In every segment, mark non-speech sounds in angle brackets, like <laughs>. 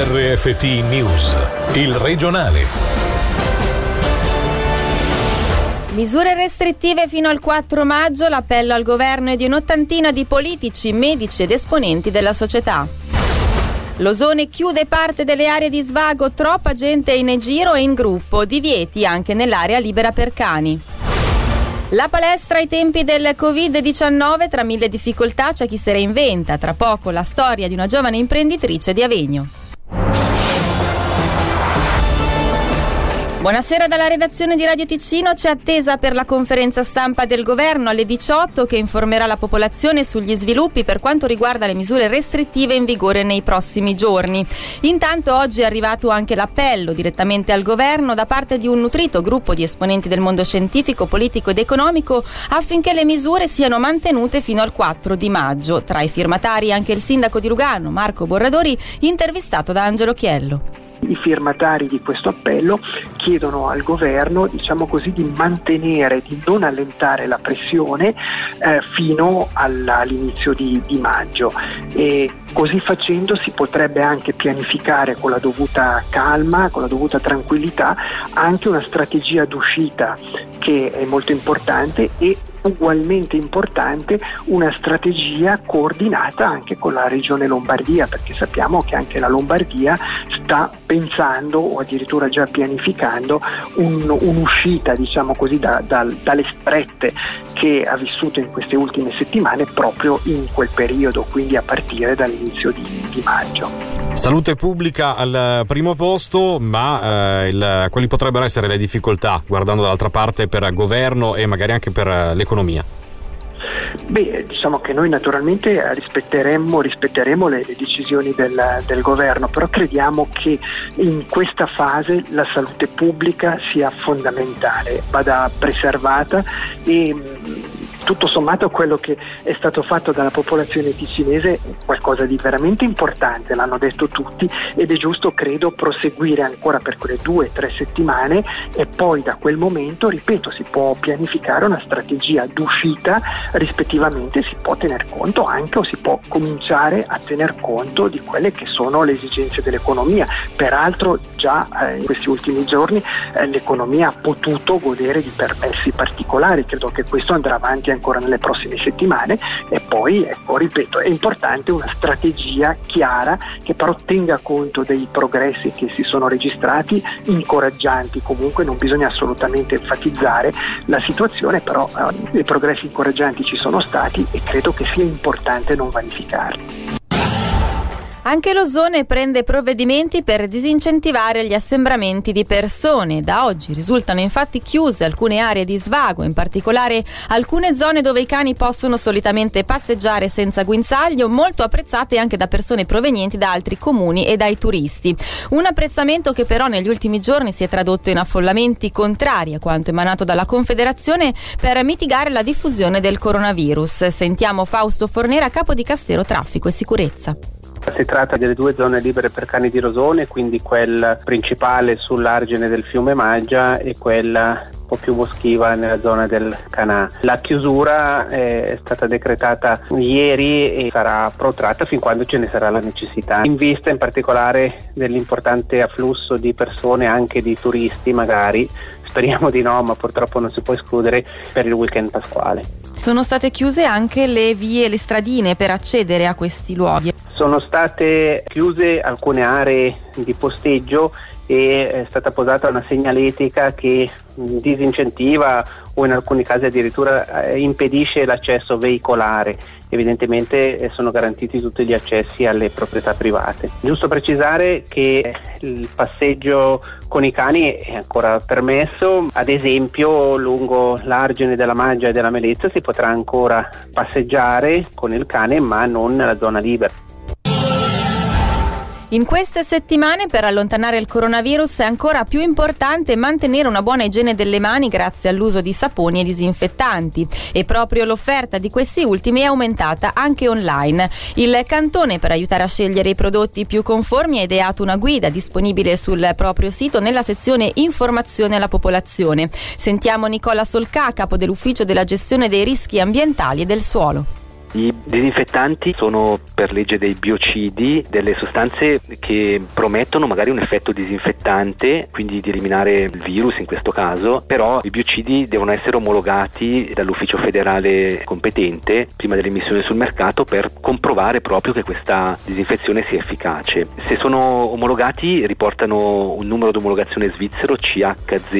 RFT News, il regionale. Misure restrittive fino al 4 maggio, l'appello al governo è di un'ottantina di politici, medici ed esponenti della società. L'Osone chiude parte delle aree di svago, troppa gente in giro e in gruppo, divieti anche nell'area libera per cani. La palestra ai tempi del Covid-19, tra mille difficoltà c'è chi se reinventa. Tra poco la storia di una giovane imprenditrice di Avegno. Bye. Buonasera dalla redazione di Radio Ticino, c'è attesa per la conferenza stampa del governo alle 18 che informerà la popolazione sugli sviluppi per quanto riguarda le misure restrittive in vigore nei prossimi giorni. Intanto oggi è arrivato anche l'appello direttamente al governo da parte di un nutrito gruppo di esponenti del mondo scientifico, politico ed economico affinché le misure siano mantenute fino al 4 di maggio. Tra i firmatari anche il sindaco di Lugano, Marco Borradori, intervistato da Angelo Chiello. I firmatari di questo appello chiedono al governo diciamo così, di mantenere, di non allentare la pressione eh, fino all'inizio di, di maggio. E così facendo si potrebbe anche pianificare con la dovuta calma, con la dovuta tranquillità, anche una strategia d'uscita che è molto importante e ugualmente importante una strategia coordinata anche con la regione Lombardia, perché sappiamo che anche la Lombardia sta pensando o addirittura già pianificando un, un'uscita diciamo così, da, da, dalle strette che ha vissuto in queste ultime settimane proprio in quel periodo, quindi a partire dall'inizio di, di maggio. Salute pubblica al primo posto, ma eh, il, quali potrebbero essere le difficoltà guardando dall'altra parte per governo e magari anche per eh, l'economia? Beh, diciamo che noi naturalmente rispetteremo, rispetteremo le, le, decisioni del, del, governo, però crediamo che in questa fase la salute pubblica sia fondamentale, vada preservata e tutto sommato quello che è stato fatto dalla popolazione ticinese è qualcosa di veramente importante, l'hanno detto tutti ed è giusto credo proseguire ancora per quelle due o tre settimane e poi da quel momento, ripeto, si può pianificare una strategia d'uscita rispettivamente, si può tener conto anche o si può cominciare a tener conto di quelle che sono le esigenze dell'economia. Peraltro già eh, in questi ultimi giorni eh, l'economia ha potuto godere di permessi particolari, credo che questo andrà avanti ancora nelle prossime settimane e poi, ecco, ripeto, è importante una strategia chiara che però tenga conto dei progressi che si sono registrati, incoraggianti comunque, non bisogna assolutamente enfatizzare la situazione, però eh, i progressi incoraggianti ci sono stati e credo che sia importante non vanificarli. Anche l'Ozone prende provvedimenti per disincentivare gli assembramenti di persone. Da oggi risultano infatti chiuse alcune aree di svago, in particolare alcune zone dove i cani possono solitamente passeggiare senza guinzaglio, molto apprezzate anche da persone provenienti da altri comuni e dai turisti. Un apprezzamento che però negli ultimi giorni si è tradotto in affollamenti contrari a quanto emanato dalla Confederazione per mitigare la diffusione del coronavirus. Sentiamo Fausto Fornera, capo di Castero Traffico e Sicurezza. Si tratta delle due zone libere per cani di Rosone, quindi quella principale sull'argine del fiume Maggia e quella un po' più boschiva nella zona del Canà. La chiusura è stata decretata ieri e sarà protratta fin quando ce ne sarà la necessità, in vista in particolare dell'importante afflusso di persone, anche di turisti magari, speriamo di no, ma purtroppo non si può escludere per il weekend pasquale. Sono state chiuse anche le vie, le stradine per accedere a questi luoghi. Sono state chiuse alcune aree di posteggio e è stata posata una segnaletica che disincentiva o in alcuni casi addirittura eh, impedisce l'accesso veicolare. Evidentemente eh, sono garantiti tutti gli accessi alle proprietà private. Giusto precisare che il passeggio con i cani è ancora permesso, ad esempio lungo l'argine della Maggia e della Melezza si potrà ancora passeggiare con il cane ma non nella zona libera. In queste settimane per allontanare il coronavirus è ancora più importante mantenere una buona igiene delle mani grazie all'uso di saponi e disinfettanti e proprio l'offerta di questi ultimi è aumentata anche online. Il cantone per aiutare a scegliere i prodotti più conformi ha ideato una guida disponibile sul proprio sito nella sezione informazione alla popolazione. Sentiamo Nicola Solca, capo dell'ufficio della gestione dei rischi ambientali e del suolo. I disinfettanti sono per legge dei biocidi delle sostanze che promettono magari un effetto disinfettante, quindi di eliminare il virus in questo caso, però i biocidi devono essere omologati dall'ufficio federale competente prima dell'emissione sul mercato per comprovare proprio che questa disinfezione sia efficace. Se sono omologati riportano un numero di omologazione svizzero CHZ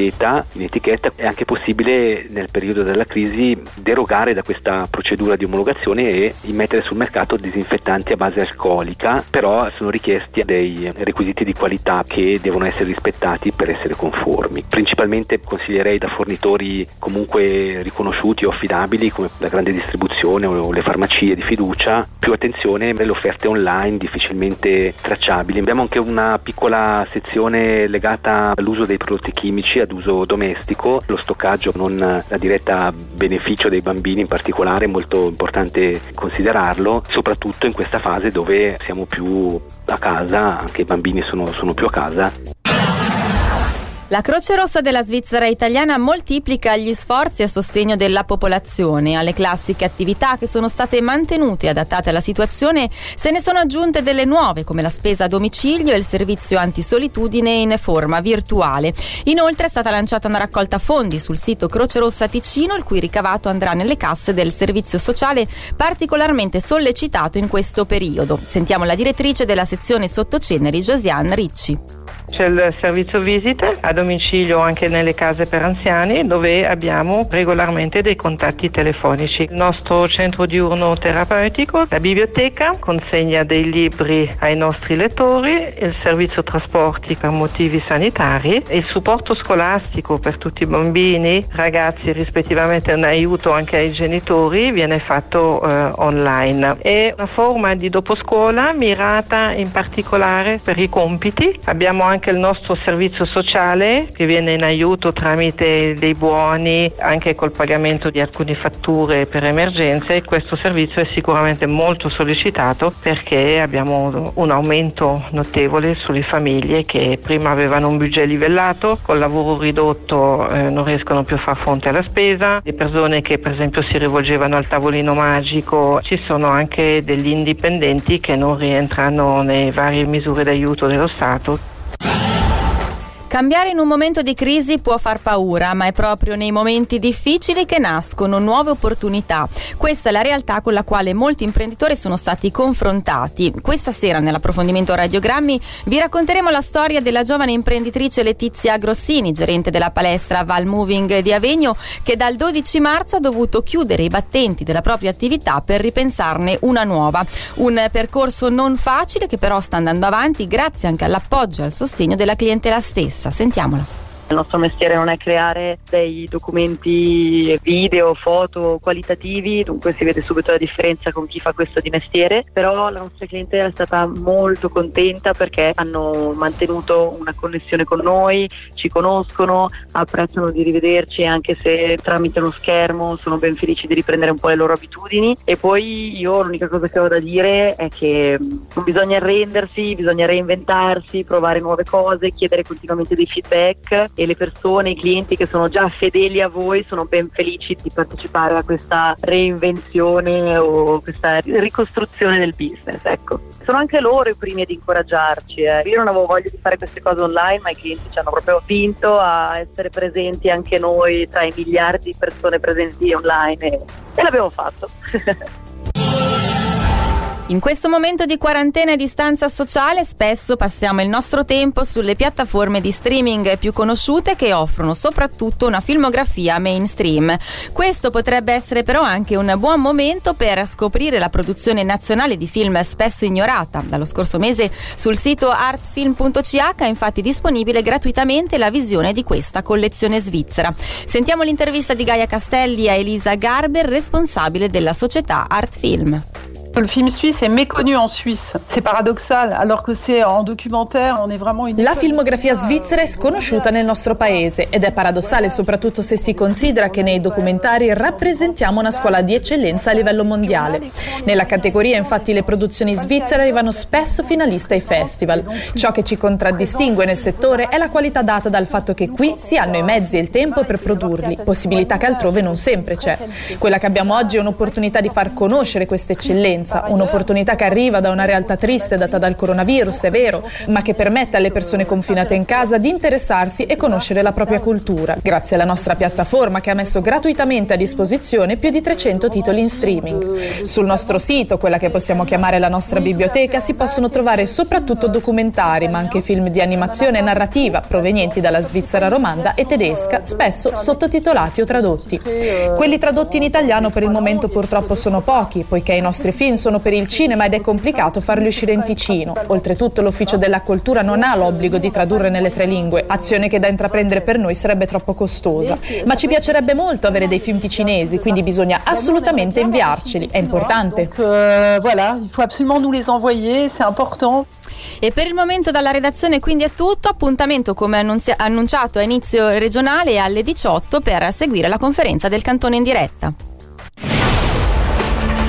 in etichetta, è anche possibile nel periodo della crisi derogare da questa procedura di omologazione e immettere sul mercato disinfettanti a base alcolica, però sono richiesti dei requisiti di qualità che devono essere rispettati per essere conformi. Principalmente consiglierei da fornitori comunque riconosciuti o affidabili come la grande distribuzione o le farmacie di fiducia, più attenzione alle offerte online difficilmente tracciabili. Abbiamo anche una piccola sezione legata all'uso dei prodotti chimici ad uso domestico, lo stoccaggio non a diretta beneficio dei bambini in particolare è molto importante considerarlo, soprattutto in questa fase dove siamo più a casa, anche i bambini sono, sono più a casa la Croce Rossa della Svizzera italiana moltiplica gli sforzi a sostegno della popolazione. Alle classiche attività che sono state mantenute e adattate alla situazione se ne sono aggiunte delle nuove come la spesa a domicilio e il servizio antisolitudine in forma virtuale. Inoltre è stata lanciata una raccolta fondi sul sito Croce Rossa Ticino il cui ricavato andrà nelle casse del servizio sociale particolarmente sollecitato in questo periodo. Sentiamo la direttrice della sezione Sottoceneri Josiane Ricci. C'è il servizio visite a domicilio anche nelle case per anziani dove abbiamo regolarmente dei contatti telefonici. Il nostro centro diurno terapeutico, la biblioteca, consegna dei libri ai nostri lettori, il servizio trasporti per motivi sanitari il supporto scolastico per tutti i bambini, ragazzi rispettivamente un aiuto anche ai genitori viene fatto eh, online. È una forma di dopo scuola mirata in particolare per i compiti. Abbiamo anche anche il nostro servizio sociale che viene in aiuto tramite dei buoni anche col pagamento di alcune fatture per emergenze. Questo servizio è sicuramente molto sollecitato perché abbiamo un aumento notevole sulle famiglie che prima avevano un budget livellato, col lavoro ridotto eh, non riescono più a far fronte alla spesa, le persone che per esempio si rivolgevano al tavolino magico, ci sono anche degli indipendenti che non rientrano nelle varie misure d'aiuto dello Stato. Cambiare in un momento di crisi può far paura, ma è proprio nei momenti difficili che nascono nuove opportunità. Questa è la realtà con la quale molti imprenditori sono stati confrontati. Questa sera nell'approfondimento Radiogrammi vi racconteremo la storia della giovane imprenditrice Letizia Grossini, gerente della palestra Val Moving di Avegno, che dal 12 marzo ha dovuto chiudere i battenti della propria attività per ripensarne una nuova. Un percorso non facile che però sta andando avanti grazie anche all'appoggio e al sostegno della clientela stessa stessa. Sentiamola. Il nostro mestiere non è creare dei documenti video, foto qualitativi, dunque si vede subito la differenza con chi fa questo di mestiere, però la nostra clientela è stata molto contenta perché hanno mantenuto una connessione con noi, ci conoscono, apprezzano di rivederci anche se tramite uno schermo sono ben felici di riprendere un po' le loro abitudini. E poi io l'unica cosa che ho da dire è che non bisogna arrendersi, bisogna reinventarsi, provare nuove cose, chiedere continuamente dei feedback e le persone, i clienti che sono già fedeli a voi sono ben felici di partecipare a questa reinvenzione o questa ricostruzione del business. Ecco. Sono anche loro i primi ad incoraggiarci. Eh. Io non avevo voglia di fare queste cose online, ma i clienti ci hanno proprio spinto a essere presenti anche noi tra i miliardi di persone presenti online e, e l'abbiamo fatto. <laughs> In questo momento di quarantena e distanza sociale spesso passiamo il nostro tempo sulle piattaforme di streaming più conosciute che offrono soprattutto una filmografia mainstream. Questo potrebbe essere però anche un buon momento per scoprire la produzione nazionale di film spesso ignorata. Dallo scorso mese sul sito artfilm.ch è infatti disponibile gratuitamente la visione di questa collezione svizzera. Sentiamo l'intervista di Gaia Castelli a Elisa Garber, responsabile della società Artfilm. Le film suisse è méconnu en Suisse. C'est paradoxal, alors que c'est en documentaire, on est vraiment une La filmografia svizzera è sconosciuta nel nostro paese ed è paradossale soprattutto se si considera che nei documentari rappresentiamo una scuola di eccellenza a livello mondiale. Nella categoria infatti le produzioni svizzere arrivano spesso finaliste ai festival. Ciò che ci contraddistingue nel settore è la qualità data dal fatto che qui si hanno i mezzi e il tempo per produrli, possibilità che altrove non sempre c'è. Quella che abbiamo oggi è un'opportunità di far conoscere questa eccellenza, un'opportunità che arriva da una realtà triste data dal coronavirus, è vero, ma che permette alle persone confinate in casa di interessarsi e conoscere la propria cultura, grazie alla nostra piattaforma che ha messo gratuitamente a disposizione più di 300 titoli in streaming. Sul nostro sito, quella che possiamo chiamare la nostra biblioteca, si possono trovare soprattutto documentari, ma anche film di animazione e narrativa provenienti dalla Svizzera romanda e tedesca, spesso sottotitolati o tradotti. Quelli tradotti in italiano per il momento purtroppo sono pochi, poiché i nostri film sono per il cinema ed è complicato farli uscire in Ticino. Oltretutto l'Ufficio della Cultura non ha l'obbligo di tradurre nelle tre lingue, azione che da intraprendere per noi sarebbe troppo costosa. Ma ci piacerebbe molto avere dei film ticinesi, quindi bisogna assolutamente inviarceli, è importante. Euh, voilà, il faut absolument nous les envoyer, c'est important. E per il momento dalla redazione quindi è tutto, appuntamento come annunzi- annunciato a inizio regionale alle 18 per seguire la conferenza del cantone in diretta.